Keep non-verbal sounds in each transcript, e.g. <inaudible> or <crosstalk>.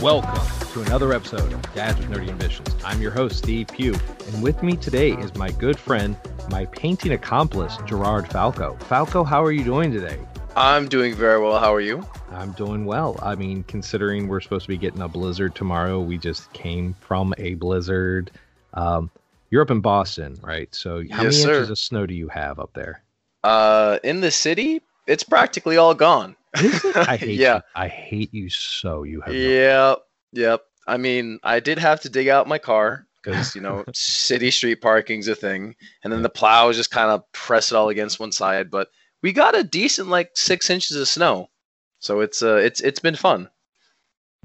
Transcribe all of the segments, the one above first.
Welcome to another episode of Dads with Nerdy Ambitions. I'm your host, Steve Pugh, and with me today is my good friend, my painting accomplice, Gerard Falco. Falco, how are you doing today? I'm doing very well. How are you? I'm doing well. I mean, considering we're supposed to be getting a blizzard tomorrow, we just came from a blizzard. Um, you're up in Boston, right? So, how Yes, many sir. inches of snow do you have up there? Uh, in the city, it's practically all gone. I <laughs> hate yeah, you. I hate you so. You have no- yep, yep. I mean, I did have to dig out my car because you know <laughs> city street parking's a thing, and then the plow just kind of press it all against one side. But we got a decent like six inches of snow, so it's uh it's it's been fun.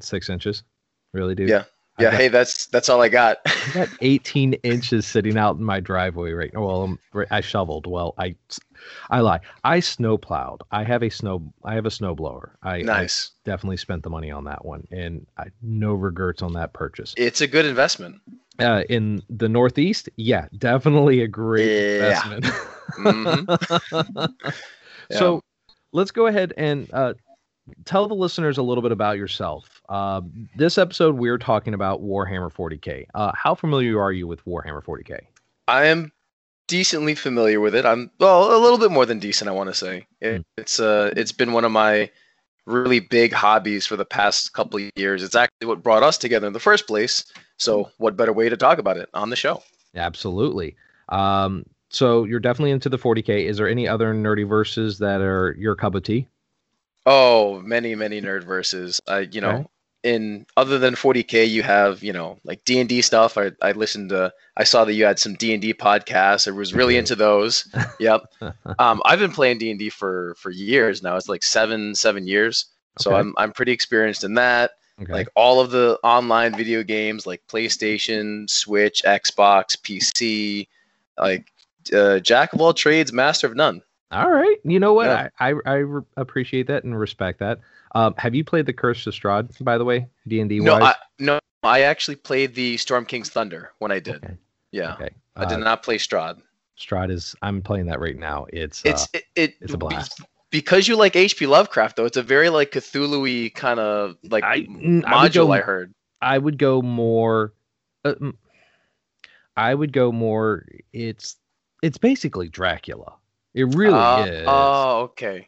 six inches, really, dude. Yeah. I Yeah, got- hey, that's that's all I got. <laughs> I got 18 inches sitting out in my driveway right now. Well, um, I shoveled. Well, I, I lie. I snow plowed. I have a snow. I have a snow blower. I, I nice. definitely spent the money on that one, and I no regrets on that purchase. It's a good investment. Uh, in the Northeast, yeah, definitely a great Yeah. investment. <laughs> Mhm. Yeah. So, let's go ahead and uh, tell the listeners a little bit about yourself. Uh, this episode, we're talking about Warhammer 40k. Uh, how familiar are you with Warhammer 40k? I am decently familiar with it. I'm well, a little bit more than decent. I want to say it, it's uh, it's been one of my really big hobbies for the past couple of years. It's actually what brought us together in the first place. So, what better way to talk about it on the show? Absolutely. Um, so you're definitely into the 40k. Is there any other nerdy verses that are your cup of tea? Oh, many many nerd verses. I you know. In other than 40k, you have you know like D and D stuff. I, I listened to. I saw that you had some D and D podcasts. I was really into those. <laughs> Yep. um, I've been playing D and D for for years now. It's like seven seven years. So Okay. I'm I'm pretty experienced in that. Okay. Like all of the online video games, like PlayStation, Switch, Xbox, PC, like uh, jack of all trades, master of none. All right. You know what? Yeah. I, I I appreciate that and respect that. Um, have you played the Curse of Strahd, by the way? D and D No, wise. I, no, I actually played the Storm King's Thunder when I did. Okay. Yeah, Okay. I did Uh, not play Strahd. Strahd is. I'm playing that right now. It's. It's uh, it, it it's a blast. because you like H.P. Lovecraft though. It's a very like Cthulhu-y kind of like I- m- mm, I module. go- I heard. I would go more. Uh, I would go more. It's. It's basically Dracula. It really Uh, is. Oh, okay.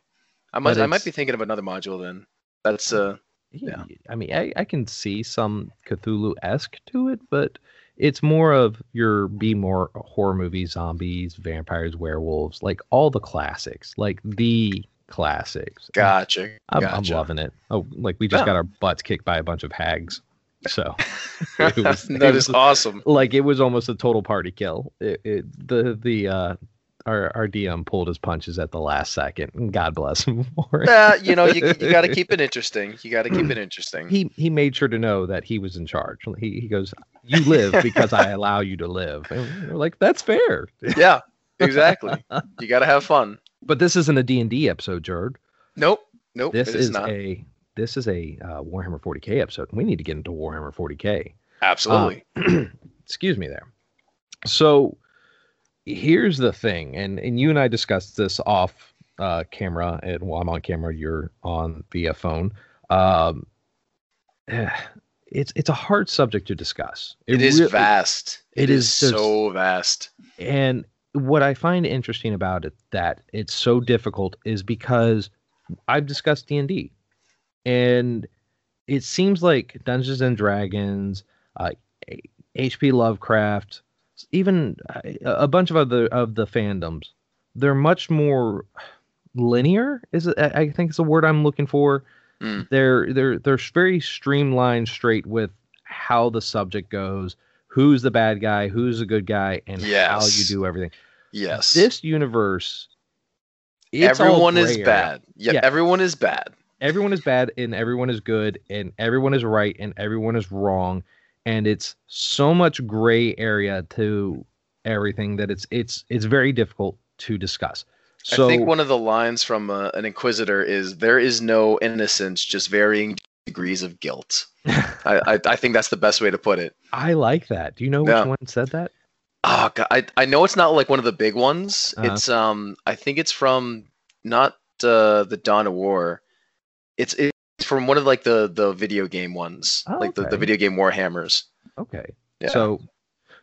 I might I might be thinking of another module then. That's uh Yeah. I mean, I, I can see some Cthulhu esque to it, but it's more of your be more horror movies, zombies, vampires, werewolves, like all the classics, like the classics. gotcha. I'm, gotcha. I'm loving it. Oh, like we just Yeah. got our butts kicked by a bunch of hags, so <laughs> <laughs> was- that is awesome. like it was almost a total party kill. It, it the the uh our our DM pulled his punches at the last second, and God bless him <laughs> for it. Yeah, you know, you, you got to <laughs> keep it interesting. You got to keep it interesting. he he made sure to know that he was in charge. He he goes, "You live <laughs> because I allow you to live." And we're like, "That's fair." yeah, exactly. You got to have fun. But this isn't a D and D episode, Jared. Nope. Nope. This it is, is not. a this is a uh, Warhammer 40k episode. We need to get into Warhammer 40k. Absolutely. <clears throat> Excuse me, there. So here's the thing, and and you and I discussed this off uh, camera, and while I'm on camera, you're on via phone. Um, <sighs> it's it's a hard subject to discuss. it is rea- vast. it it is is, so vast. And what I find interesting about it that it's so difficult is because I've discussed D and D, and it seems like Dungeons and Dragons, uh, H.P. Lovecraft, even uh, a bunch of other of the fandoms, they're much more linear. Is? I think it's the word I'm looking for. Mm. They're they're they're very streamlined, straight with how the subject goes, who's the bad guy, who's the good guy, and how you do everything. Yes. This universe, everyone is bad. Yeah, Yeah. everyone is bad. Everyone is bad, and everyone is good, and everyone is right, and everyone is wrong, and it's so much gray area to everything that it's it's it's very difficult to discuss. So I think one of the lines from uh, an inquisitor is there is no innocence, just varying degrees of guilt. <laughs> I, I, I think that's the best way to put it. I like that. Do you know which Yeah. one said that? Oh god, I, I know it's not like one of the big ones. Uh-huh. It's um I think it's from not uh, the Dawn of War. It's it's from one of like the the video game ones, Oh, like the, the okay. video game Warhammers. Okay. Yeah. So,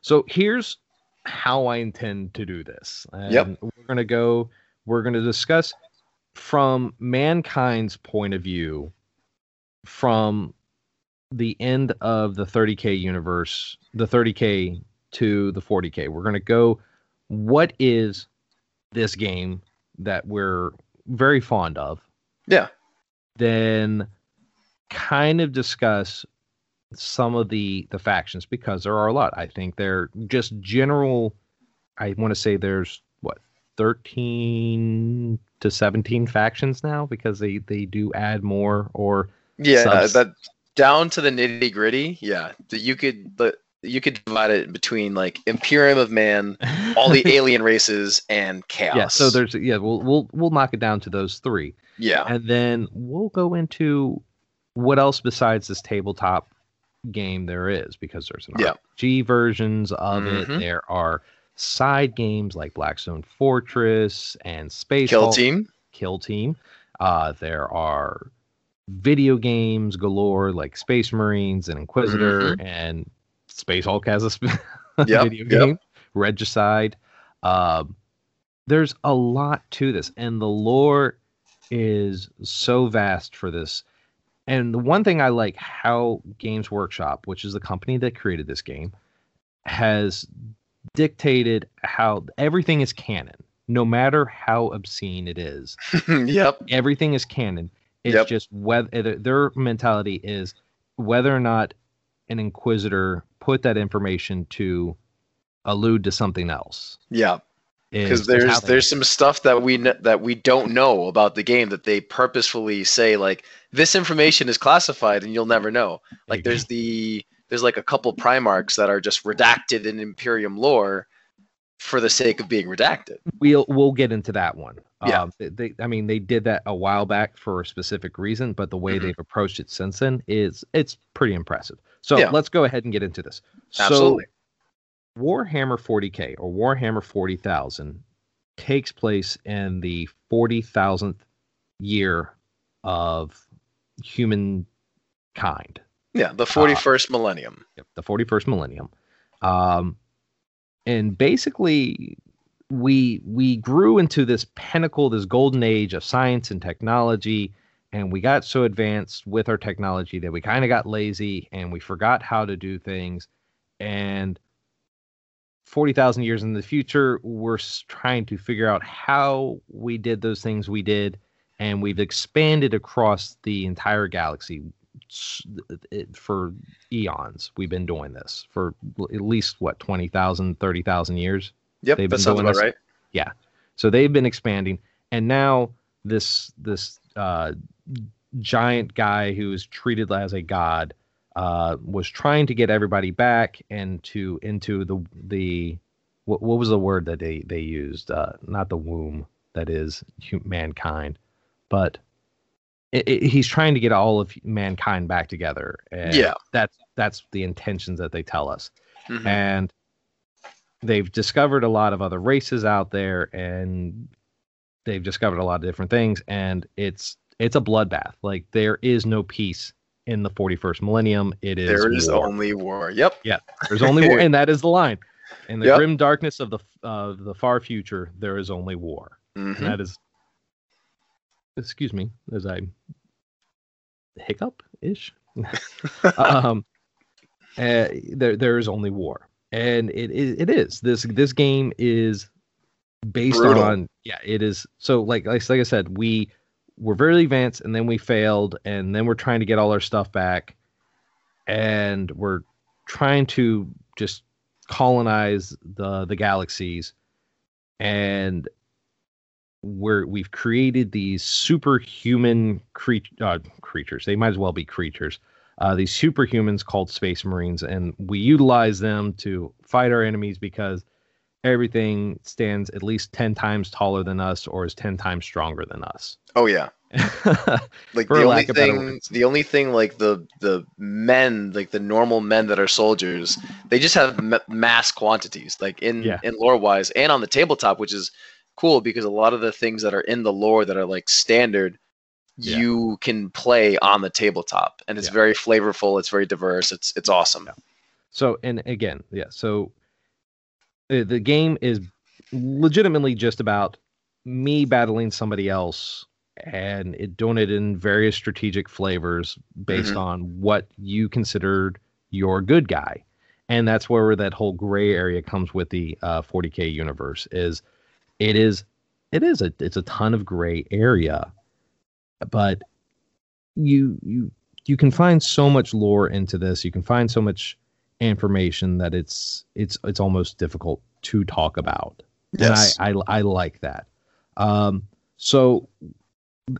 so here's how I intend to do this. And Yep. We're gonna go. We're gonna discuss from mankind's point of view, from the end of the 30k universe, the 30k to the 40k. We're gonna go. What is this game that we're very fond of? Yeah. Then, kind of discuss some of the the factions because there are a lot. I think they're just general. I want to say there's what thirteen to seventeen factions now because they they do add more or Yeah, uh, Subs- that down to the nitty gritty. Yeah, that you could but you could divide it between like Imperium of Man, all the <laughs> alien races, and Chaos. yeah. So there's yeah we'll we'll we'll knock it down to those three yeah, and then we'll go into what else besides this tabletop game there is because there's an. RPG versions of it. Mhm. There are side games like Blackstone Fortress and Space Kill Hulk, Team. Kill Team. Uh, there are video games galore like Space Marines and Inquisitor and Space Hulk has a sp- <laughs> Mm-hmm. Yep, video yep. game. Regicide. Um, there's a lot to this, and the lore is so vast for this. And the one thing I like how Games Workshop, which is the company that created this game, has dictated how everything is canon, no matter how obscene it is. <laughs> yep. Everything is canon. It's Yep. just whether their mentality is whether or not an inquisitor put that information to allude to something else. Yeah. because there's there's some stuff that we that we don't know about the game that they purposefully say like this information is classified and you'll never know. Like there's <laughs> the there's like a couple primarchs that are just redacted in Imperium lore for the sake of being redacted. we'll we'll get into that one. Yeah. Um, they, they, I mean, they did that a while back for a specific reason, but the way Mhm. they've approached it since then is it's pretty impressive. So Yeah. let's go ahead and get into this. Absolutely. So Warhammer 40k or Warhammer 40,000 takes place in the 40,000th year of humankind. Yeah, the 41st millennium. Yep, the 41st millennium. Um, and basically, we we grew into this pinnacle, this golden age of science and technology, and we got so advanced with our technology that we kind of got lazy and we forgot how to do things. And 40,000 years in the future, we're trying to figure out how we did those things we did, and we've expanded across the entire galaxy for eons. We've been doing this for at least what 20,000, 30,000 years. Yep, They've that been sounds doing about right. So they've been expanding, and now this this uh, giant guy who is treated as a god uh, was trying to get everybody back and to into the the what, what was the word that they they used? Uh, not the womb that is mankind, but it, it, he's trying to get all of mankind back together. And Yeah. that's that's the intentions that they tell us Mhm. and they've discovered a lot of other races out there and they've discovered a lot of different things and it's it's a bloodbath like there is no peace in the 41st millennium it is There is war. only war. Yep. Yeah, there's only war <laughs> and that is the line in the Yep. grim darkness of the of the far future there is only war Mhm. and that is excuse me as i hiccup ish <laughs> um uh, there there is only war. And it, it it is. This this game is based Brutal. on yeah it is. So like like, like i said we were very advanced and then we failed and then we're trying to get all our stuff back and we're trying to just colonize the the galaxies. And we're we've created these superhuman crea- uh, creatures they might as well be creatures uh, these superhumans called space marines and we utilize them to fight our enemies because everything stands at least 10 times taller than us or is 10 times stronger than us Oh yeah. <laughs> Like the only lack of better thing, the only thing, like the the men, like the normal men that are soldiers, they just have ma- mass quantities, like in Yeah. in lore wise, and on the tabletop, which is cool because a lot of the things that are in the lore that are like standard Yeah. you can play on the tabletop, and it's Yeah. very flavorful. It's very diverse. It's it's awesome. So, and again, yeah. So uh, the game is legitimately just about me battling somebody else and it doing it in various strategic flavors based Mhm. on what you considered your good guy. And that's where that whole gray area comes with the uh, 40k universe is it is it is a it's a ton of gray area but you you you can find so much lore into this. You can find so much information that it's it's it's almost difficult to talk about. Yes. and I, I i like that. Um so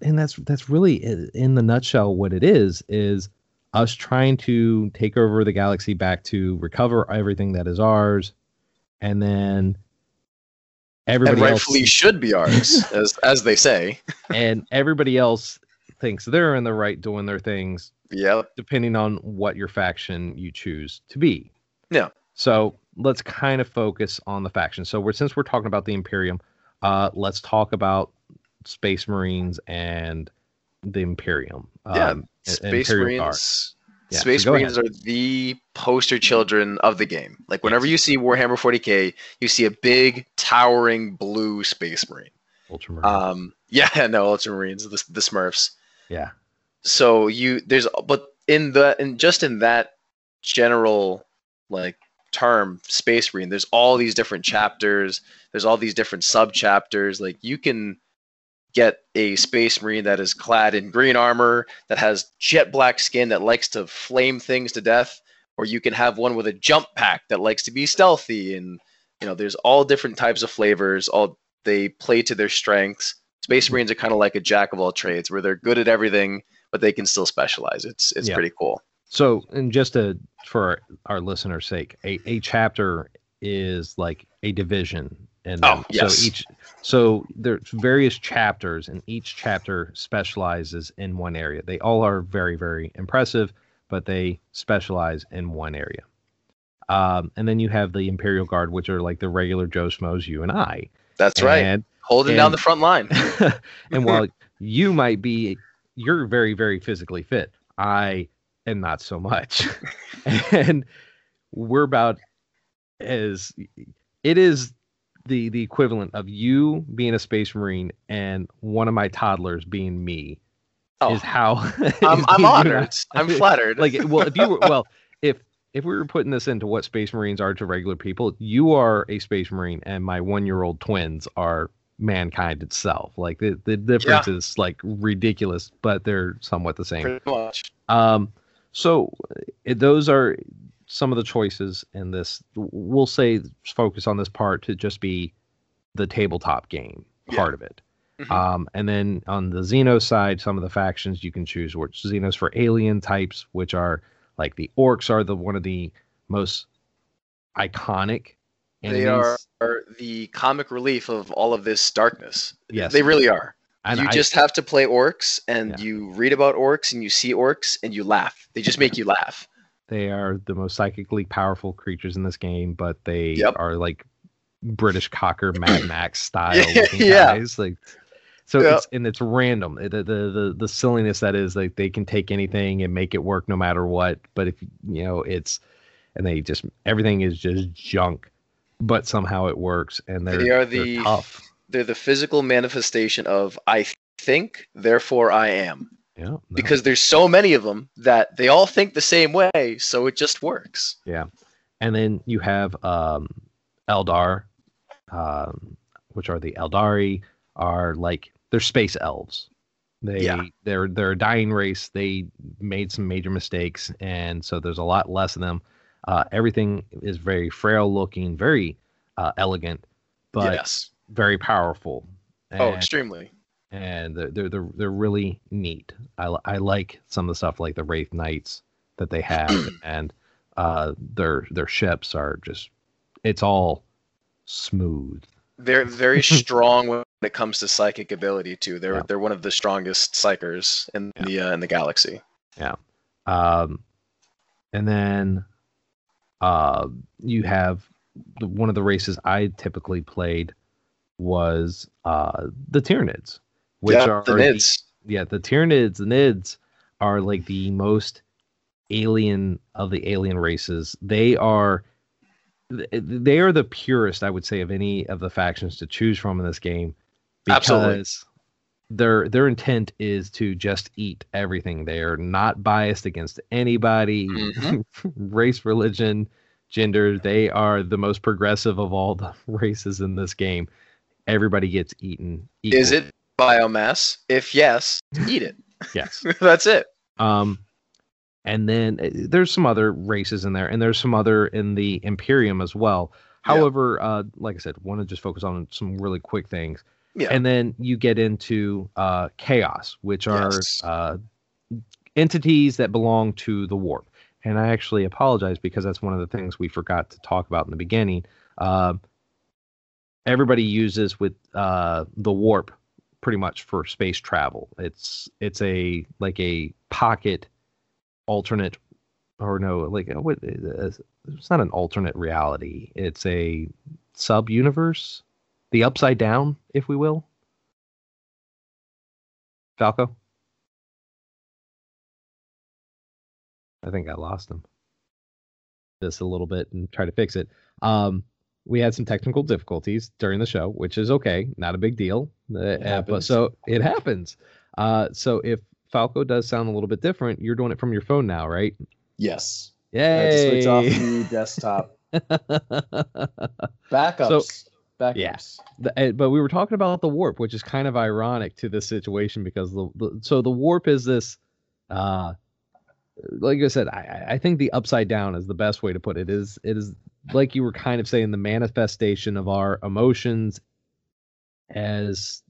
and that's that's really in the nutshell what it is is us trying to take over the galaxy back to recover everything that is ours and then everybody and else rightfully should be ours, <laughs> as as they say. and everybody else thinks they're in the right doing their things Yep. depending on what your faction you choose to be. Yeah. So let's kind of focus on the faction. So we're since we're talking about the Imperium, uh, let's talk about Space Marines and the Imperium. Yeah, Um, Space Marines. Guard. Yeah, Space Marines are the poster children of the game. Like whenever you see Warhammer 40k, you see a big towering blue Space Marine. Ultramarine. Um, <laughs> yeah, no, Ultramarines, the, the Smurfs. yeah. So you there's but in the in just in that general like term space marine there's all these different chapters there's all these different sub chapters like you can get a space marine that is clad in green armor that has jet black skin that likes to flame things to death or you can have one with a jump pack that likes to be stealthy and you know there's all different types of flavors all they play to their strengths. Space marines are kind of like a jack of all trades where they're good at everything but they can still specialize. It's it's Yeah. pretty cool. So, and just to for our, our listeners' sake, a, a chapter is like a division, and Oh, yes. so each so there's various chapters, and each chapter specializes in one area. They all are very very impressive, but they specialize in one area. Um, and then you have the Imperial Guard, which are like the regular Joe Schmoes, you and I. that's right And holding down the front line <laughs> and while you might be you're very very physically fit i am not so much <laughs> and we're about as it is the the equivalent of you being a space marine and one of my toddlers being me oh. is how <laughs> I'm, is I'm honored. i'm <laughs> flattered. Like well if you were <laughs> well if if we were putting this into what space marines are to regular people you are a space marine and my one year old twins are mankind itself. Like the, the difference is like ridiculous but they're somewhat the same. Pretty much. Um so it, those are some of the choices in this. We'll say focus on this part to just be the tabletop game Yeah. part of it. Mhm. um and then on the xeno side some of the factions you can choose which xenos for alien types which are like the orcs are the one of the most iconic they are, are the comic relief of all of this darkness. Yes. They really are. And you I- just have to play orcs and Yeah. you read about orcs and you see orcs and you laugh. They just make you laugh They are the most psychically powerful creatures in this game, but they Yep. are like British Cockney <clears throat> Mad Max style Yeah, guys. Like so Yep. it's and it's random. The, the the the silliness that is like they can take anything and make it work no matter what. But if you know it's and they just everything is just junk, but somehow it works and they're They are they're the- tough. they're the physical manifestation of i think therefore i am Yeah. no. because there's so many of them that they all think the same way so it just works Yeah. and then you have um Eldar, um, which are the Aeldari, are like they're space elves. They Yeah. they're they're a dying race. They made some major mistakes, and so there's a lot less of them. Uh, everything is very frail looking, very uh, elegant, but yes very powerful. oh extremely and they're they're they're, they're really neat. I, I like some of the stuff like the Wraith Knights that they have, <coughs> and uh, their their ships are just it's all smooth. they're very <laughs> strong when it comes to psychic ability too they're Yeah. they're one of the strongest psykers in Yeah. the uh, in the galaxy Yeah. Um, and then uh, you have the, one of the races I typically played was uh, the Tyranids, which yeah, are the nids Yeah, the Tyranids the Nids are like the most alien of the alien races. They are they are the purest, I would say, of any of the factions to choose from in this game. Because Absolutely. their their intent is to just eat everything. They are not biased against anybody, Mhm. <laughs> race, religion, gender. They are the most progressive of all the <laughs> races in this game. Everybody gets eaten. Is it biomass? If yes, eat it. <laughs> Yes. <laughs> That's it. Um, and then uh, there's some other races in there, and there's some other in the Imperium as well. Yeah. However, uh, like I said, want to just focus on some really quick things. Yeah. And then you get into uh, chaos, which are Yes. uh, entities that belong to the warp. And I actually apologize because that's one of the things we forgot to talk about in the beginning. Uh, everybody uses with uh, the warp pretty much for space travel. It's it's a like a pocket alternate or no like uh, uh, it's not an alternate reality. It's a sub universe, the upside down, if we will. Falco. I think I lost him. This a little bit and try to fix it. Um, we had some technical difficulties during the show, which is okay, not a big deal. Uh, uh, but so it happens. Uh, so if Falco does sound a little bit different, you're doing it from your phone now, right? Yes. I had switch off the desktop. <laughs> Backups. Backups. Yeah. Uh, but we were talking about the warp, which is kind of ironic to this situation because the, the so the warp is this, uh, like I said, I, I- I think the upside down is the best way to put it. Is it is like you were kind of saying the manifestation of our emotions as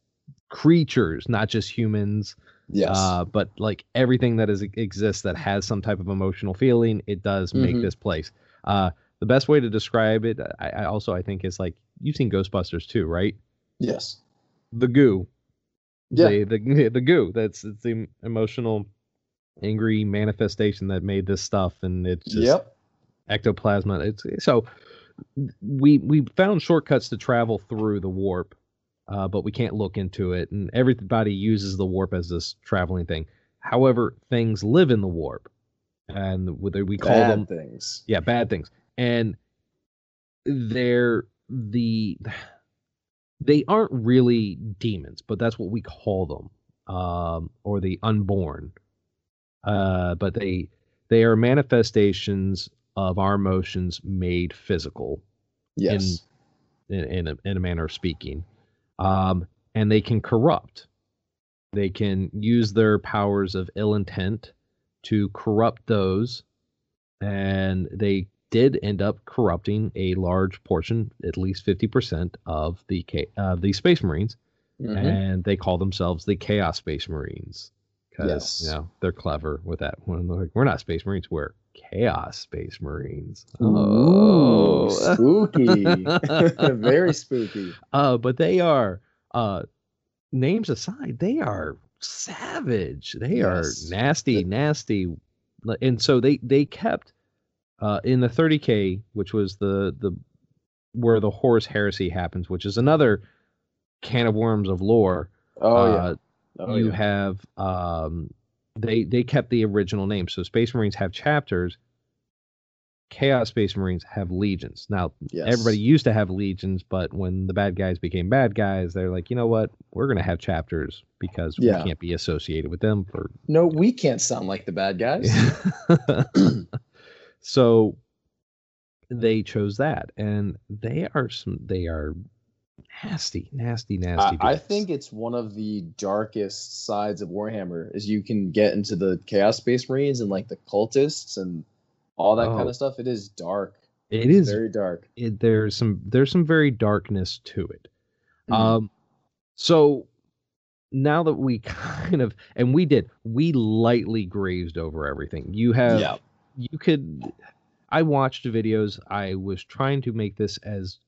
creatures, not just humans, Yes. uh, but like everything that is exists that has some type of emotional feeling, it does make Mhm. this place. Uh, the best way to describe it, I, I also I think is like you've seen Ghostbusters too, right? yes. The goo, Yeah. the, the <laughs> the goo. That's it's the emotional, angry manifestation that made this stuff, and it's just yep. Ectoplasma. It's so we we found shortcuts to travel through the warp, uh, but we can't look into it. And everybody uses the warp as this traveling thing. However, things live in the warp, and we call Bad them things. yeah bad things, and they're the they aren't really demons, but that's what we call them, um, or the unborn. Uh, but they they are manifestations of our emotions made physical Yes. in in a, in a manner of speaking, um, and they can corrupt. They can use their powers of ill intent to corrupt those, and they did end up corrupting a large portion, at least fifty percent of the of the Space Marines, Mhm. and they call themselves the Chaos Space Marines because Yes. you know they're clever with that. Like, we're not Space Marines, we're Chaos Space Marines. Ooh, Oh. spooky. <laughs> <laughs> Very spooky. Uh, but they are uh names aside, they are savage. They Yes. are nasty, nasty. And so they they kept uh in the 30k, which was the the where the Horus heresy happens, which is another can of worms of lore. Oh uh, yeah. Oh, you yeah. have um they they kept the original name. So Space Marines have chapters. Chaos Space Marines have legions. Now Yes. everybody used to have legions, but when the bad guys became bad guys, they're like, you know what? We're gonna have chapters because Yeah. we can't be associated with them for No, we can't sound like the bad guys. <laughs> so they chose that, and they are some they are nasty, nasty, nasty. I dudes. think it's one of the darkest sides of Warhammer is you can get into the Chaos Space Marines and like the cultists and all that kind Oh. of stuff. It is dark. it It's is very dark. it, there's some there's some very darkness to it. Mhm. Um, so now that we <laughs> kind of and we did we lightly grazed over everything. You have yeah. you could I watched videos. I was trying to make this as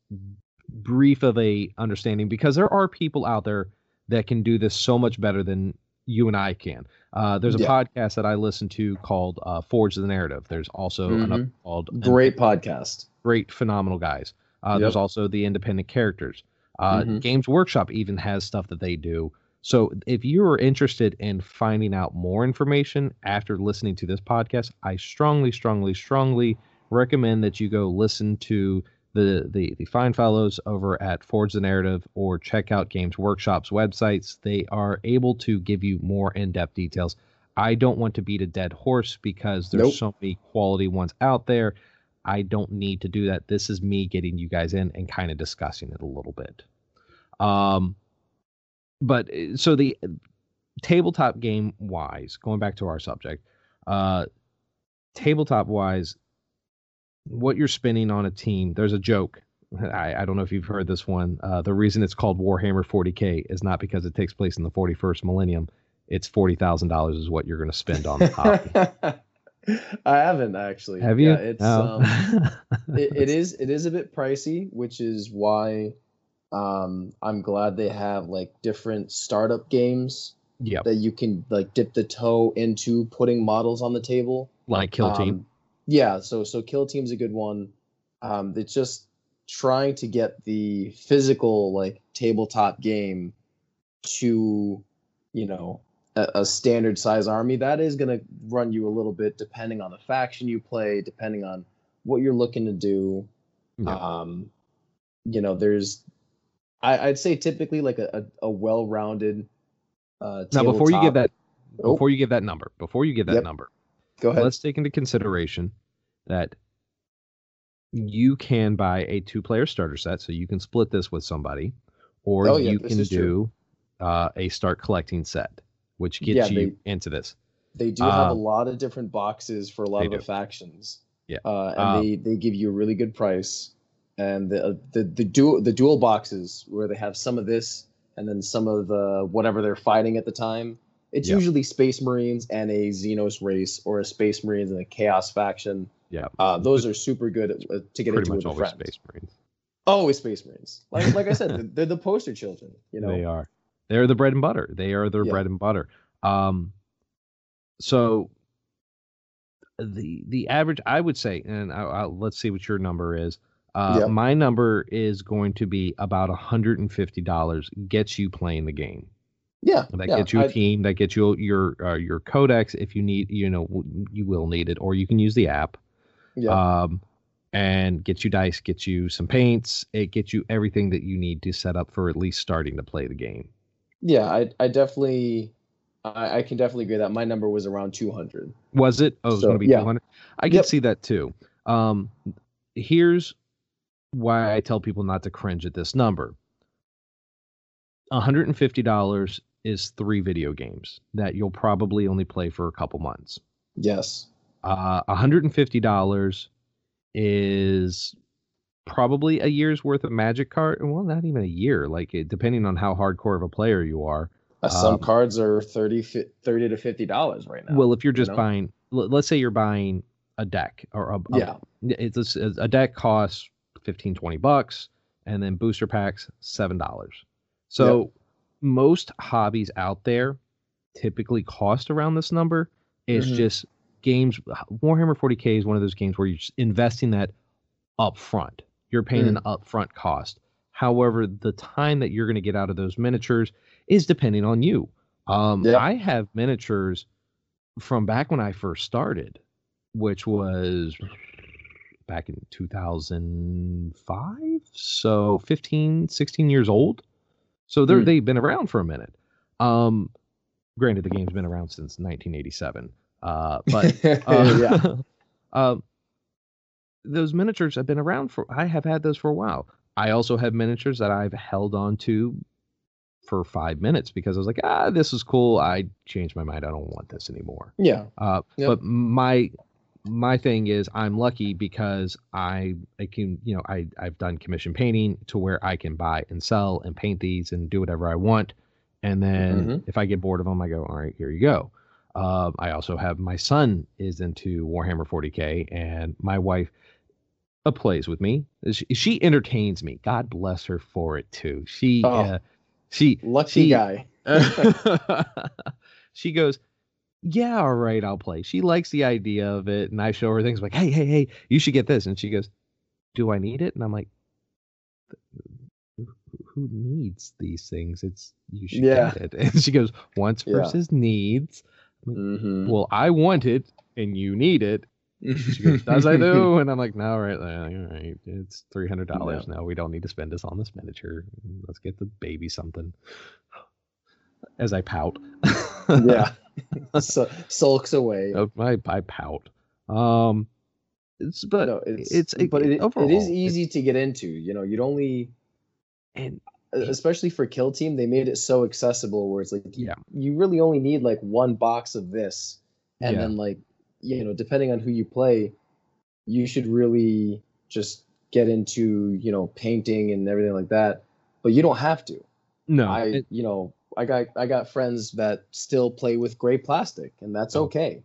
brief of a understanding because there are people out there that can do this so much better than you and I can. Uh, there's a Yeah. podcast that I listen to called uh, Forge the Narrative. There's also another called Great podcast. great, phenomenal guys. Uh, There's also the independent characters. Uh, Mhm. Games Workshop even has stuff that they do. So if you are interested in finding out more information after listening to this podcast, I strongly, strongly, strongly recommend that you go listen to the the the fine fellows over at Forge the Narrative or check out Games Workshop's websites. They are able to give you more in-depth details. I don't want to beat a dead horse because there's Nope. so many quality ones out there. I don't need to do that. This is me getting you guys in and kind of discussing it a little bit. Um, but uh, so the tabletop game wise, going back to our subject, uh, tabletop wise, what you're spending on a team, there's a joke. I, I don't know if you've heard this one. Uh, the reason it's called Warhammer 40k is not because it takes place in the 41st millennium. It's forty thousand dollars is what you're going to spend on the hobby. <laughs> I haven't actually. Have you? Yeah, it's No. um, <laughs> it, it is it is a bit pricey, which is why um, I'm glad they have like different startup games yep, that you can like dip the toe into putting models on the table. like Kill Team. Um, yeah, so so Kill Team's a good one. Um, it's just trying to get the physical like tabletop game to, you know, a, a standard size army. That is going to run you a little bit depending on the faction you play, depending on what you're looking to do. Yeah. Um, you know, there's, I, I'd say typically like a, a, a well-rounded. Uh, now, before you give that, Oh, before you give that number, before you give that Yep. number, go ahead. let's take into consideration that you can buy a two-player starter set, so you can split this with somebody, or Oh, yeah, you can do uh, a start collecting set, which gets Yeah, you into this. They do have a Um, lot of different boxes for a lot of the do. factions. Yeah. Uh, and Um, they, they give you a really good price. And the uh, the the dual the dual boxes where they have some of this and then some of the whatever they're fighting at the time. It's Yeah. usually Space Marines and a Xenos race or a Space Marines and a Chaos faction. Yeah, Uh, those are super good uh, to get pretty into much with always friend. Space Marines. Always Space Marines. Like like I said, <laughs> they're- the poster children. You know. They are. They're the bread and butter. They are their Yeah. bread and butter. Um, so the the average, I would say, and I, I, let's see what your number is. Uh, Yep. My number is going to be about hundred and fifty dollars. Gets you playing the game. Yeah. That yeah, gets you a I- team. That gets you your uh, your codex if you need. You know you will need it, or you can use the app. yeah. Um, and gets you dice, gets you some paints. It gets you everything that you need to set up for at least starting to play the game. Yeah, I I definitely I, I can definitely agree that my number was around 200. Was it? Oh, it was So, going to be yeah. 200. I can Yep. see that too. Um, here's why I tell people not to cringe at this number. $150 is three video games that you'll probably only play for a couple months. Yes. Uh, $150 is probably a year's worth of magic card. Well, not even a year, like it, depending on how hardcore of a player you are. Uh, some Um, cards are 30 fi- 30 to 50 dollars right now. Well, if you're just know? buying, l- let's say you're buying a deck or a, a yeah. it's a, a deck costs 15 20 bucks and then booster packs seven dollars so most hobbies out there typically cost around this number it's Mhm. just games. Warhammer 40k is one of those games where you're just investing that up front you're paying an upfront cost. However the time that you're going to get out of those miniatures is depending on you. Um, Yeah. i have miniatures from back when i first started which was back in 2005 so 15 16 years old so they're Hmm. they've been around for a minute um granted the game's been around since 1987 uh <laughs> but uh, yeah. <laughs> um those miniatures have been around for i have had those for a while i also have miniatures that i've held on to for five minutes because i was like ah this is cool i changed my mind i don't want this anymore Yeah. uh, Yep. But my my thing is I'm lucky because I I can you know I I've done commission painting to where I can buy and sell and paint these and do whatever I want, and then Mhm. if I get bored of them I go all right here you go. Um, I also have my son is into Warhammer 40k and my wife uh, plays with me. She, she entertains me. God bless her for it too. She Oh. uh, she Lucky she- guy. <laughs> <laughs> she goes, Yeah, all right, I'll play. She likes the idea of it. And I show her things like, Hey, hey, hey, you should get this. And she goes, Do I need it? And I'm like, who needs these things? It's you should Yeah. get it. <laughs> And she goes, wants Yeah. versus needs. Mhm. Well, I want it and you need it. She goes, Does I <laughs> do? And I'm like, no, right, all right. It's three hundred dollars. No, we don't need to spend this on this miniature. Let's get the baby something. <sighs> As I pout. yeah. <laughs> <laughs> so, sulks away. Oh, I, I pout. Um, it's but no, it's, it's but it, it overall, is it- easy to get into. You know, you'd only and especially for kill team they made it so accessible where it's like you, Yeah. you really only need like one box of this and Yeah. then like you know depending on who you play you should really just get into you know painting and everything like that but you don't have to no, i it- you know i got i got friends that still play with gray plastic and that's Oh. okay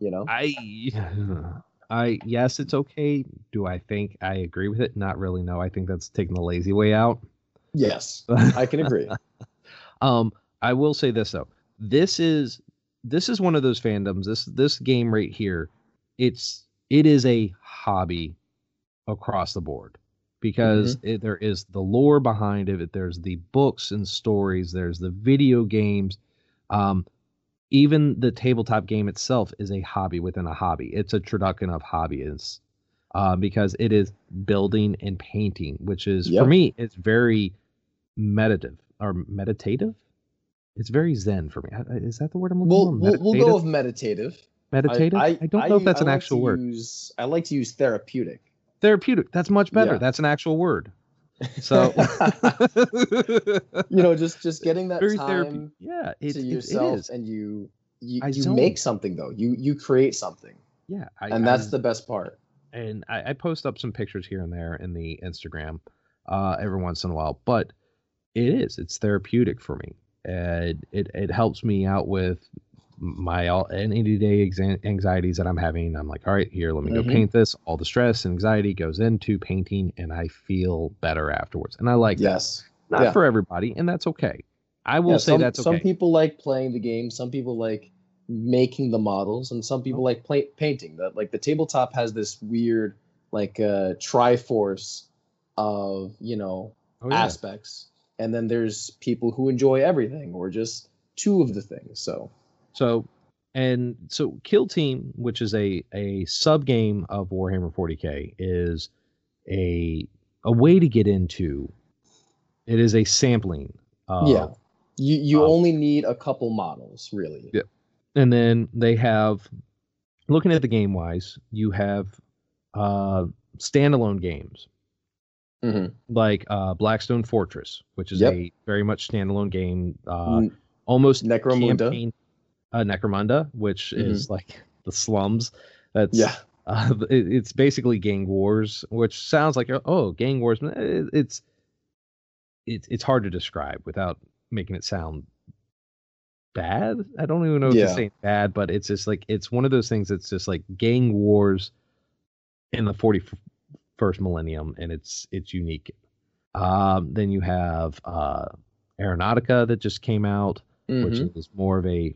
you know I, <laughs> I yes, it's okay. Do I think I agree with it? Not really. No, I think that's taking the lazy way out. yes i can agree <laughs> Um, I will say this though. This is this is one of those fandoms. This this game right here, it's it is a hobby across the board because it, there is the lore behind it. There's the books and stories. There's the video games. Um, even the tabletop game itself is a hobby within a hobby. It's a turducken of hobbyists uh, because it is building and painting, which is Yep. for me, it's very meditative or meditative. It's very zen for me. I- I- Is that the word I'm looking we'll, for? we'll, we'll go with meditative meditative. I, don't know if that's I an actual word. use, i like to use therapeutic Therapeutic. That's much better. Yeah. That's an actual word. So <laughs> you know just just getting that very time therapeutic. Yeah, it, to it- yourself it and you you, I you make something though you you create something Yeah, I, and that's I- the best part and I, I post up some pictures here and there in the Instagram uh, every once in a while, but it is it's therapeutic for me, and it it helps me out with my all any day anxieties that I'm having. I'm like, all right, here, let me go Mhm. paint this. All the stress and anxiety goes into painting, and I feel better afterwards. And I like that. yes Not yeah. for everybody, and that's okay. I will Yeah, say some, that's okay. some people like playing the game some people like making the models and some people like play, painting that like the tabletop has this weird like uh triforce of you know Oh, yeah. aspects and then there's people who enjoy everything or just two of the things so So and so Kill Team, which is a a sub game of Warhammer 40k, is a a way to get into. It is a sampling. Of, yeah you you um, only need a couple models really Yeah. And then they have, looking at the game wise, you have uh standalone games Mhm. like uh Blackstone Fortress, which is Yep. a very much standalone game. Uh, N- almost Necromunda. campaign- uh, Necromunda, which is like the slums. That's yeah Uh, <laughs> it, it's basically gang wars, which sounds like oh, gang wars. it- It's it's it's hard to describe without making it sound bad. I don't even know if Yeah. to say bad, but it's just like it's one of those things that's just like gang wars in the forty first millennium, and it's it's unique. Um, then you have uh, Aeronautica that just came out, which Mhm. is more of a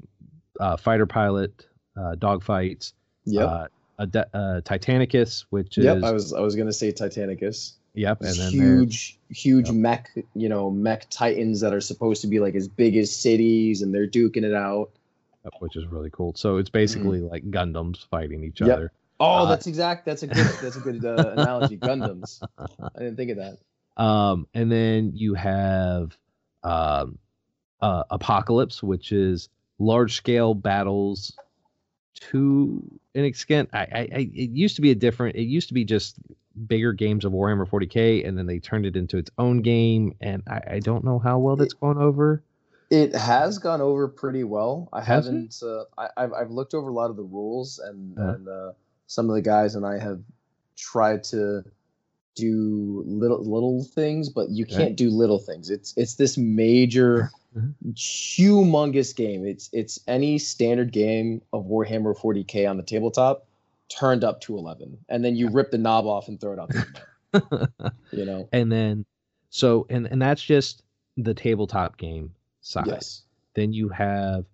uh, fighter pilot uh, dogfights yep uh, a de- uh, Titanicus, which is yep i was i was gonna say titanicus yep, and then huge huge Yep. mech you know mech titans that are supposed to be like as big as cities and they're duking it out which is really cool. So it's basically like Gundams fighting each. Yep. other. oh Uh, that's exact that's a good that's a good uh, <laughs> analogy gundams i didn't think of that Um, and then you have um, uh, Apocalypse, which is large scale battles to an extent. I, I, I, it used to be a different. It used to be just bigger games of Warhammer 40k, and then they turned it into its own game. And I, I don't know how well that's gone over. it has gone over pretty well i Has haven't uh, I, I've, I've looked over a lot of the rules and Uh-huh. and uh, some of the guys and i have tried to do little little things but you can't do little things it's it's this major <laughs> humongous game it's it's any standard game of warhammer 40k on the tabletop turned up to 11 and then you rip the knob off and throw it out the window <laughs> you know and then so and and that's just the tabletop game side. yes Then you have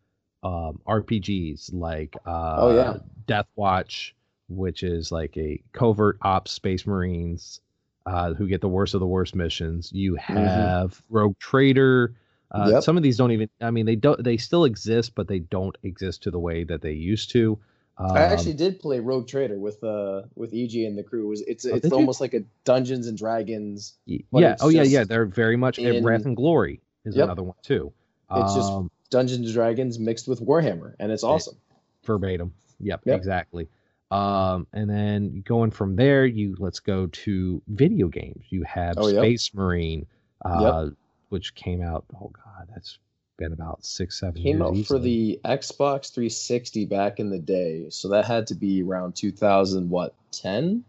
um, RPGs like uh, Oh, yeah. Death Watch, which is like a covert ops Space Marines. Uh, who get the worst of the worst missions. You have Rogue Trader. Uh, Yep. Some of these don't even. I mean, they don't. They still exist, but they don't exist to the way that they used to. Um, I actually did play Rogue Trader with uh with EG and the crew. It was it's Oh, it's did you? almost like a Dungeons and Dragons. yeah. Oh yeah. Yeah. They're very much. in- Wrath and Glory is Yep. another one too. It's just- Um, Dungeons and Dragons mixed with Warhammer, and it's It- awesome. verbatim. Yep, Yep. exactly. Um, and then going from there, you let's go to video games. You have Oh, yep. Space Marine, uh, which came out. Oh God, that's been about six, seven Came out for the Xbox 360 back in the day, so that had to be around 2000 what 10?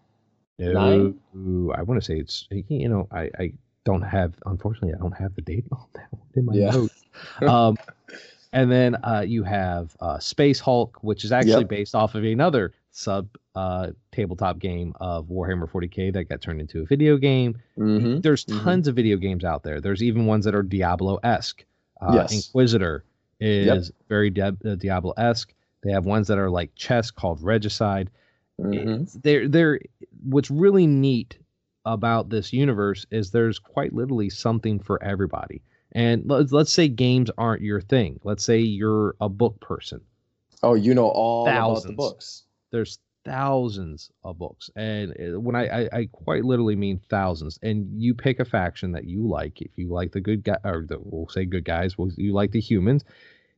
nine? No, I want to say it's you know I I don't have unfortunately I don't have the date <laughs> on that one in my Yeah. notes. <laughs> Um, and then uh, you have uh, Space Hulk, which is actually Yep. based off of another sub uh, tabletop game of Warhammer 40k that got turned into a video game. Mm-hmm. There's mhm. tons of video games out there. There's even ones that are Diablo esque. Uh, Yes. Inquisitor is very Di- uh, Diablo esque. They have ones that are like chess called Regicide Mm-hmm. they're they're what's really neat about this universe is there's quite literally something for everybody and let's, let's say games aren't your thing let's say you're a book person Oh, you know all about the books. There's thousands of books and uh, when I, I i quite literally mean thousands and you pick a faction that you like if you like the good guy or the, we'll say good guys well, you like the humans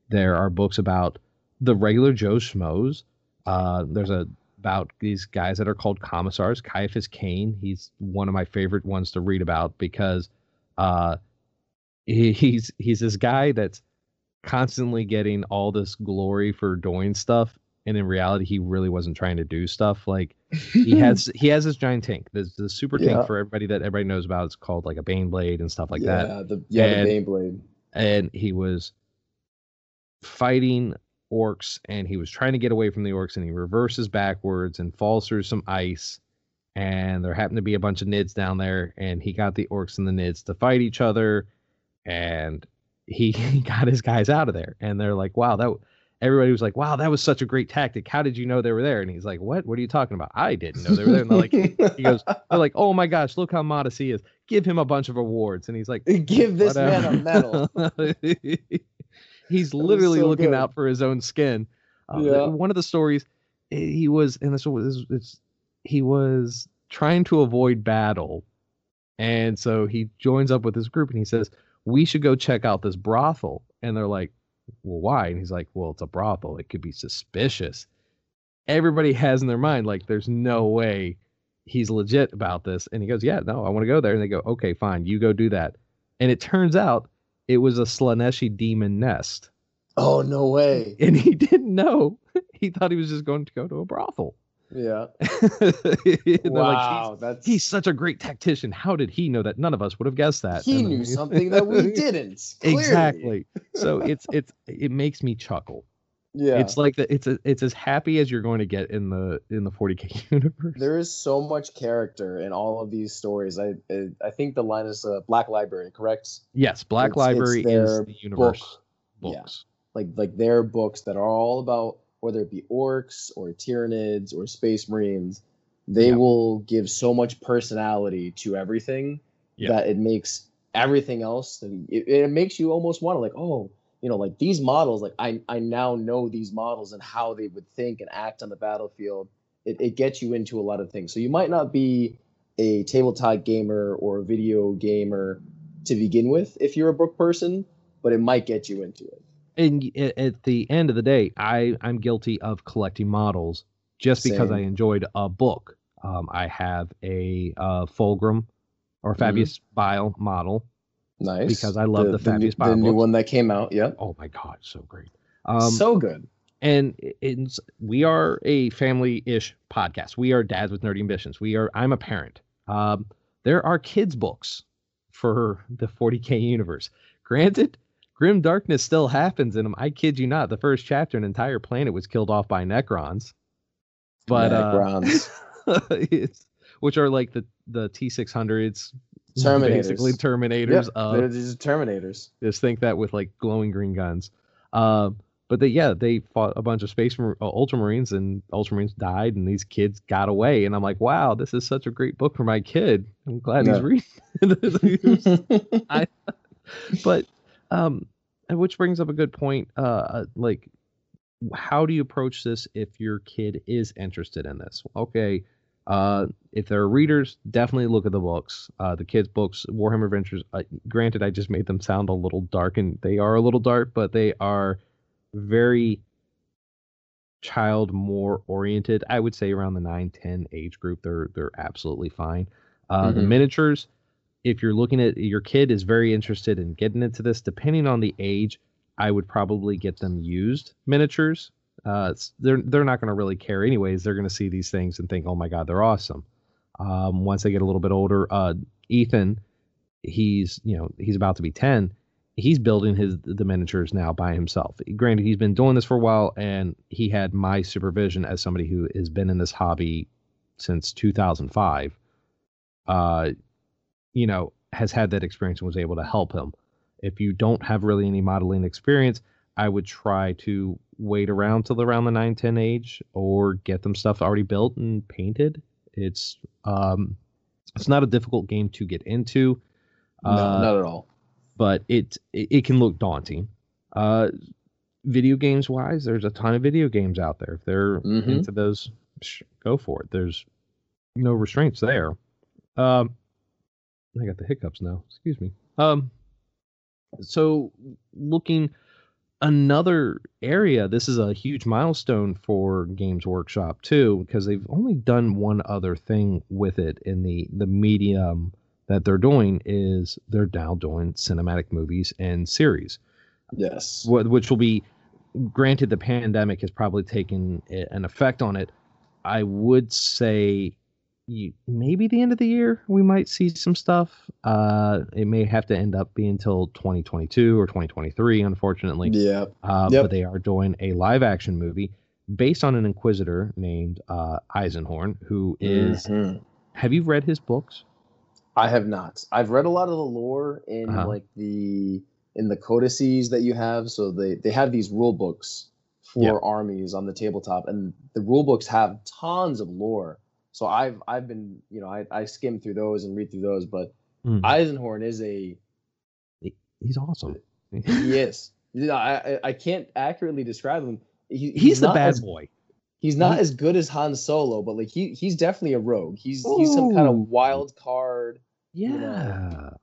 there are books about the regular joe schmoes uh there's a about these guys that are called commissars. Ciaphas Cain he's one of my favorite ones to read about because uh he, he's he's this guy that's constantly getting all this glory for doing stuff and in reality he really wasn't trying to do stuff like he <laughs> has he has this giant tank there's the super Yeah. tank for everybody that everybody knows about it's called like a Baneblade and stuff like yeah, that The, yeah, And- the Baneblade. and he was fighting orcs and he was trying to get away from the orcs and he reverses backwards and falls through some ice and there happened to be a bunch of nids down there and he got the orcs and the nids to fight each other and he, he <laughs> got his guys out of there and they're like wow that everybody was like wow that was such a great tactic how did you know they were there and he's like what what are you talking about i didn't know they were there and they're like <laughs> he goes they're like oh my gosh look how modest he is give him a bunch of awards and he's like <laughs> Give this man a medal. <laughs> He's literally so looking good. out for his own skin. Uh, Yeah. One of the stories, eh, he was, and this was, it's, he was trying to avoid battle, and so he joins up with this group, and he says, "We should go check out this brothel." And they're like, "Well, why?" And he's like, "Well, it's a brothel. It could be suspicious." Everybody has in their mind like, "There's no way." He's legit about this, and he goes, "Yeah, no, I want to go there." And they go, "Okay, fine, you go do that." And it turns out it was a Slaaneshi demon nest. oh no way. And he <laughs> didn't know. He thought he was just going to go to a brothel. Yeah. <laughs> They're like, wow, that's he's, he's such a great tactician. How did he know that? None of us would have guessed that. he And- knew something that we <laughs> didn't. clearly. exactly. <laughs> So it's it's it makes me chuckle. Yeah. It's like the, it's a, it's as happy as you're going to get in the in the 40k universe. there is so much character in all of these stories. I I, I think the line is uh, Black Library, correct? yes, Black It's- it's Library is the universe book. Yeah. Like like their books that are all about whether it be orcs or Tyranids or Space Marines. They Yeah. will give so much personality to everything Yeah. that it makes everything else. And it, it makes you almost want to like, oh, you know, like these models. Like I I now know these models and how they would think and act on the battlefield. It, it gets you into a lot of things. So you might not be a tabletop gamer or a video gamer to begin with if you're a book person, but it might get you into it. And at the end of the day, I I'm guilty of collecting models just because Same. I enjoyed a book. Um, I have a uh, Fulgrim or Fabius Bile model. Nice. Because I love the new, Fabius the Bio new books. one that came out. Yeah. Oh my god, so great! Um, so good. and it's we are a family-ish podcast. We are dads with nerdy ambitions. We are. I'm a parent. Um, there are kids books for the 40k universe. Granted, grim darkness still happens in them. I kid you not. The first chapter, an entire planet was killed off by Necrons. But uh, Necrons. <laughs> it's, which are like the the T600s, Terminators. basically Terminators Yep, of they're just Terminators. just think that with like glowing green guns. Um, but they, yeah, they fought a bunch of space uh, ultramarines, and ultramarines died, and these kids got away. And I'm like, wow, this is such a great book for my kid. I'm glad Yeah. he's reading. <laughs> <laughs> I, but um, which brings up a good point. Uh, uh, like, how do you approach this if your kid is interested in this? Okay, uh, if they're readers, definitely look at the books. Uh, the kids' books, Warhammer Adventures. Uh, granted, I just made them sound a little dark, and they are a little dark, but they are very child more oriented. I would say around the 9, 10 age group, they're they're absolutely fine. Uh, The Mhm. miniatures, if you're looking at your kid is very interested in getting into this, depending on the age, I would probably get them used miniatures. Uh, they're they're not going to really care anyways. They're going to see these things and think, "Oh my god, they're awesome." Um, once they get a little bit older, uh, Ethan, he's you know he's about to be ten. He's building his the miniatures now by himself. Granted, he's been doing this for a while, and he had my supervision as somebody who has been in this hobby since 2005. Uh, you know, has had that experience and was able to help him. If you don't have really any modeling experience, I would try to wait around till around the 9 10 age or get them stuff already built and painted. It's um it's not a difficult game to get into. no, Uh, not at all. but it, it it can look daunting. Uh, video games wise, there's a ton of video games out there. If they're Mhm. into those, sh- go for it. There's no restraints there. Um, I got the hiccups now. Excuse me. Um, so looking another area, this is a huge milestone for Games Workshop too, because they've only done one other thing with it in the the medium that they're doing is they're now doing cinematic movies and series, Yes. which will be granted the pandemic has probably taken an effect on it. I would say you, maybe the end of the year we might see some stuff. Uh, it may have to end up being until 2022 or 2023, unfortunately. Yeah. Uh, Yep. But they are doing a live action movie based on an inquisitor named uh, Eisenhorn, who is- Mhm. Have you read his books? I have not. I've read a lot of the lore in Uh-huh. like the in the codices that you have. So they they have these rule books for Yeah. armies on the tabletop, and the rule books have tons of lore. So I've I've been you know I I skim through those and read through those, but Mm. Eisenhorn is a He's awesome. <laughs> he is. I I- can't accurately describe him. He, He's, the bad as- boy. He's not He- as good as Han Solo, but like he he's definitely a rogue. He's he's some kind of wild card. Yeah, know.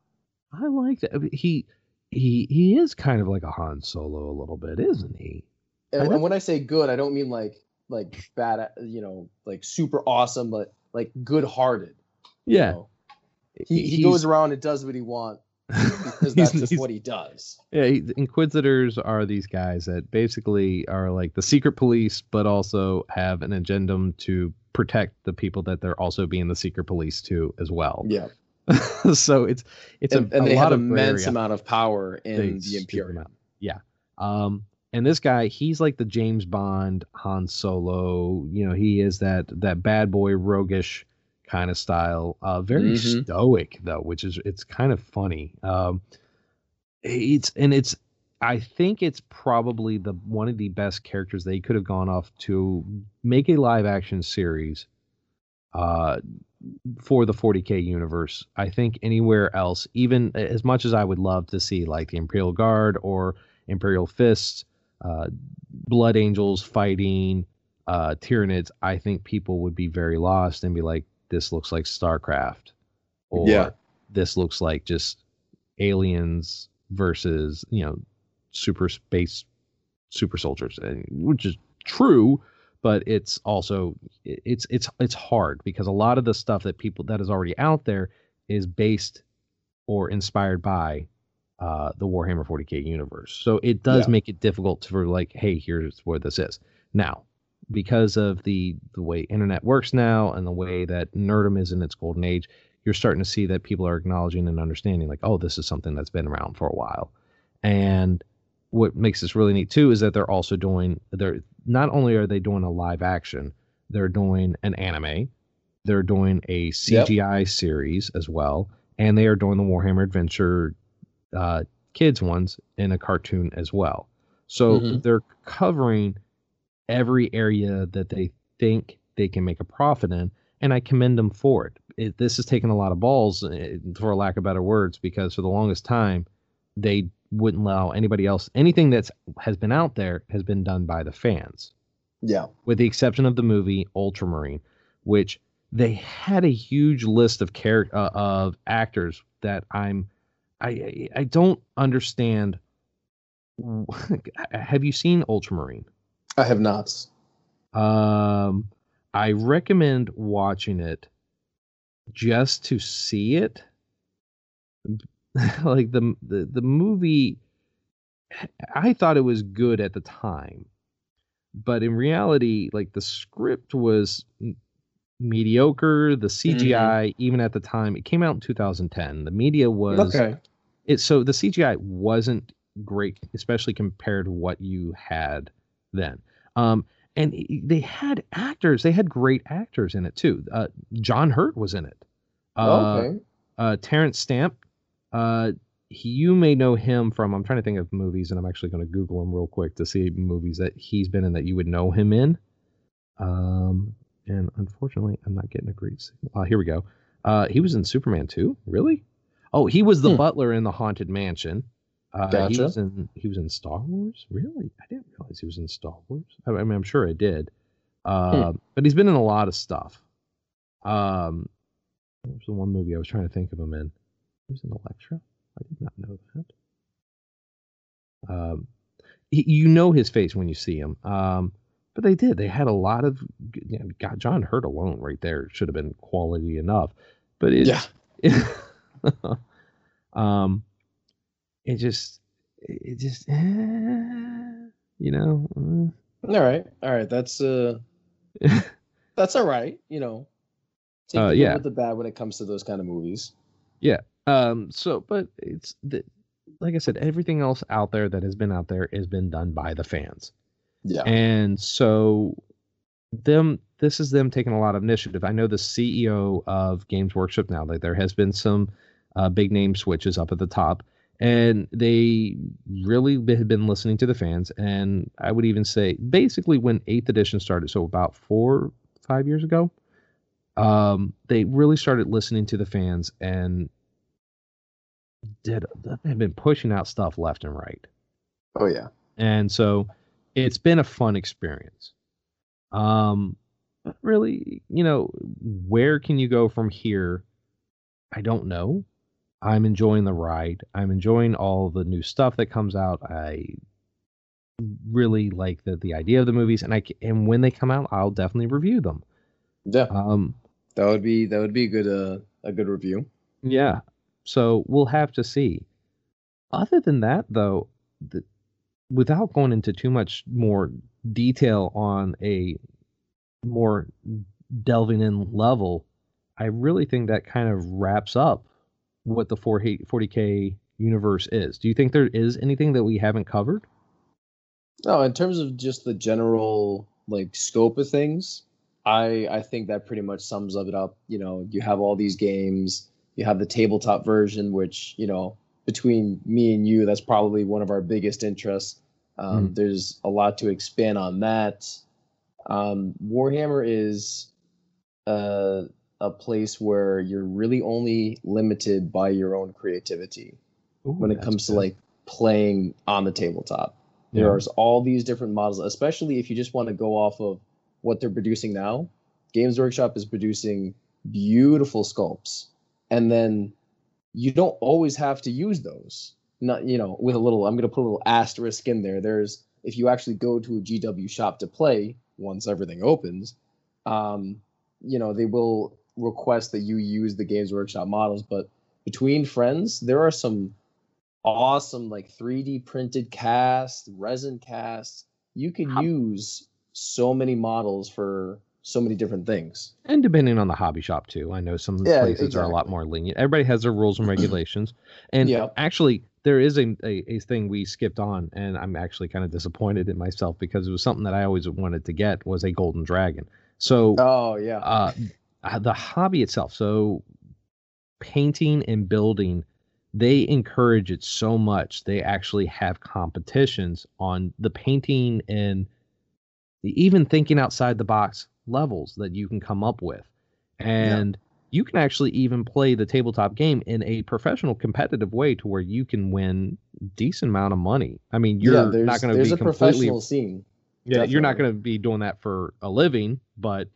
I like that. I mean, He he he is kind of like a Han Solo a little bit, isn't he? And, and when I say good, I don't mean like like bad, you know, like super awesome, but like good-hearted. Yeah, know? He, he He's- goes around and does what he wants because <laughs> that's just what he does. Yeah, he, Inquisitors are these guys that basically are like the secret police, but also have an agendum to protect the people that they're also being the secret police to as well. Yeah, <laughs> so it's it's and, a, and a they lot have of immense amount of power in the Imperium. Yeah. Um, and this guy, he's like the James Bond Han Solo. You know, he is that that bad boy roguish kind of style. Uh, very Mhm. stoic though, which is it's kind of funny. Um, it's and it's I think it's probably the one of the best characters they could have gone off to make a live action series uh for the 40k universe. I think anywhere else, even as much as I would love to see like the Imperial Guard or Imperial Fists, uh, Blood Angels fighting uh, Tyranids, I think people would be very lost and be like, "This looks like StarCraft," or Yeah. "This looks like just aliens versus you know super space super soldiers," and which is true but it's also it's it's it's hard because a lot of the stuff that people that is already out there is based or inspired by uh, the Warhammer 40k universe. So it does Yeah. make it difficult for like, hey, here's where this is. Now, because of the the way internet works now and the way that nerdom is in its golden age, you're starting to see that people are acknowledging and understanding like, oh, this is something that's been around for a while. And what makes this really neat too is that they're also doing they're not only are they doing a live action, they're doing an anime, they're doing a CGI series as well, and they are doing the Warhammer Adventure uh, kids ones in a cartoon as well. So Mhm. they're covering every area that they think they can make a profit in, and I commend them for it. it this has taken a lot of balls, eh, for lack of better words, because for the longest time they wouldn't allow anybody else. Anything that's has been out there has been done by the fans Yeah. with the exception of the movie Ultramarine, which they had a huge list of char- uh, of actors that I'm I I- don't understand. <laughs> Have you seen Ultramarine? I have not. Um, I recommend watching it just to see it. <laughs> like the the the movie, I thought it was good at the time, but in reality, like the script was mediocre. The CGI, even at the time, it came out in 2010. The media was Okay. it so the CGI wasn't great, especially compared to what you had then. Um, and they had actors; they had great actors in it too. Uh, John Hurt was in it. Uh, okay. uh, Terence Stamp. Uh, he, you may know him from. I'm trying to think of movies, and I'm actually going to Google him real quick to see movies that he's been in that you would know him in. Um, and unfortunately, I'm not getting a great. signal. Uh, here we go. Uh, he was in Superman 2. Really? Oh, he was the Hmm. butler in the Haunted Mansion. Uh, He Gotcha. was in. He was in Star Wars. Really? I didn't realize he was in Star Wars. I, mean, I'm sure I did. Uh, But he's been in a lot of stuff. Um, what was the one movie I was trying to think of him in? He was in Elektra. I did not know that. Um, he, you know his face when you see him. Um, but they did. They had a lot of. You know, God, John Hurt alone right there should have been quality enough. But it, Yeah. <laughs> um, it just, it just, eh, you know. eh. All right. All right. That's uh <laughs> that's all right, you know. Take Uh, the good yeah. with the bad when it comes to those kind of movies. Yeah. Um, so, but it's the, like I said, everything else out there that has been out there has been done by the fans. Yeah. And so them this is them taking a lot of initiative. I know the CEO of Games Workshop now that there has been some uh, big name switches up at the top and they really had been listening to the fans and I would even say basically when 8th edition started so about 4 5 years ago um they really started listening to the fans and did have been pushing out stuff left and right. Oh yeah. And so it's been a fun experience. Um really, you know, where can you go from here? I don't know. I'm enjoying the ride. I'm enjoying all the new stuff that comes out. I really like the the idea of the movies and I and when they come out, I'll definitely review them. Yeah. Um That would be that would be a good uh, a good review. Yeah. So we'll have to see. Other than that, though, the, without going into too much more detail on a more delving in level, I really think that kind of wraps up what the 40, 40K universe is. Do you think there is anything that we haven't covered? No, in terms of just the general like scope of things, I I think that pretty much sums of it up. You know, you have all these games, you have the tabletop version, which you know between me and you, that's probably one of our biggest interests. Um, There's a lot to expand on that. Um, Warhammer is uh, a place where you're really only limited by your own creativity when it comes to like playing on the tabletop. There's all these different models, especially if you just want to go off of what they're producing now. Games Workshop is producing beautiful sculpts, and then you don't always have to use those. Not you know, with a little, I'm gonna put a little asterisk in there. There's if you actually go to a GW shop to play once everything opens, um, you know they will request that you use the Games Workshop models. But between friends, there are some awesome like 3D printed cast, resin casts. You could How- use so many models for so many different things. and depending on the hobby shop too i know some Yeah, places are a lot more lenient everybody has their rules and <clears throat> regulations and Yeah. actually there is a, a, a thing we skipped on and i'm actually kind of disappointed in myself because it was something that i always wanted to get was a golden dragon so Oh yeah. uh, uh, the hobby itself so painting and building they encourage it so much they actually have competitions on the painting and the, even thinking outside the box levels that you can come up with and yeah. you can actually even play the tabletop game in a professional competitive way to where you can win decent amount of money i mean you're yeah, not going to be a professional scene yeah definitely. you're not going to be doing that for a living but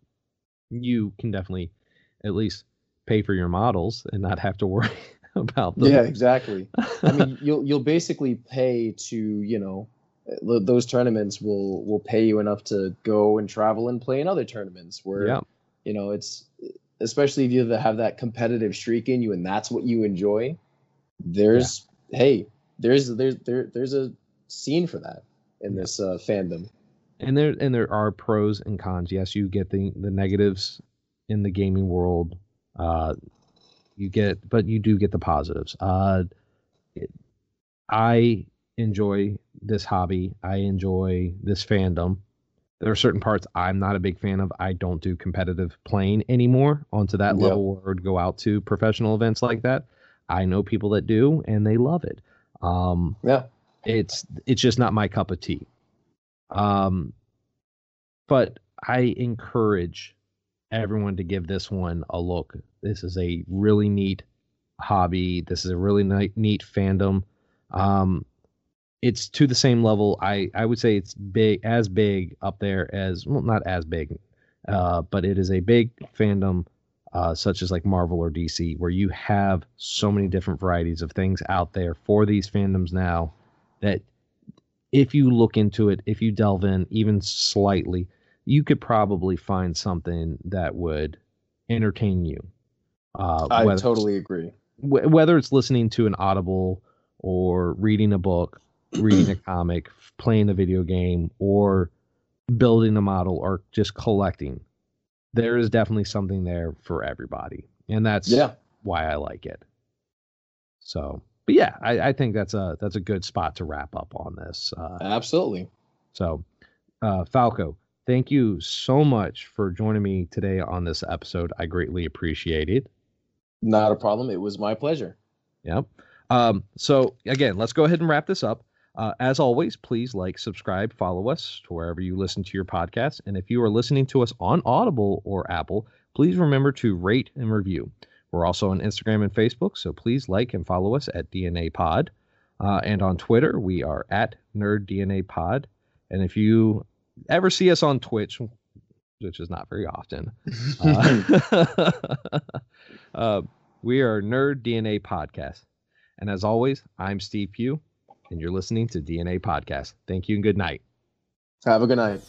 you can definitely at least pay for your models and not have to <laughs> worry about them. Yeah, exactly. I mean, <laughs> you'll you'll basically pay to you know those tournaments will will pay you enough to go and travel and play in other tournaments where yeah. you know it's especially if you have that competitive streak in you and that's what you enjoy there's yeah. hey there's there's there there's a scene for that in this uh, fandom and there and there are pros and cons yes you get the the negatives in the gaming world uh you get but you do get the positives uh it, i enjoy this hobby i enjoy this fandom there are certain parts i'm not a big fan of i don't do competitive playing anymore onto that yep. level or go out to professional events like that i know people that do and they love it um yeah it's it's just not my cup of tea um but i encourage everyone to give this one a look. This is a really neat hobby. This is a really neat, neat fandom. Um, it's to the same level. I I would say it's big as big up there as well, not as big, uh, but it is a big fandom, uh, such as like Marvel or DC, where you have so many different varieties of things out there for these fandoms now. That if you look into it, if you delve in even slightly, you could probably find something that would entertain you. Uh, I totally agree. Whether it's listening to an audible or reading a book, reading a comic, playing a video game, or building a model, or just collecting, there is definitely something there for everybody, and that's yeah. why I like it. So, but yeah, I, I think that's a that's a good spot to wrap up on this. Uh, Absolutely. So, uh, Falco, thank you so much for joining me today on this episode. I greatly appreciate it. Not a problem. It was my pleasure. Yep. Um, so again, let's go ahead and wrap this up. Uh, as always, please like, subscribe, follow us to wherever you listen to your podcast. And if you are listening to us on Audible or Apple, please remember to rate and review. We're also on Instagram and Facebook, so please like and follow us at DNA Pod. Uh, and on Twitter, we are at Nerd DNA Pod. And if you ever see us on Twitch, which is not very often, uh, <laughs> <laughs> uh, we are Nerd DNA Podcast. And as always, I'm Steve Pugh, and you're listening to DNA Podcast. Thank you and good night. Have a good night.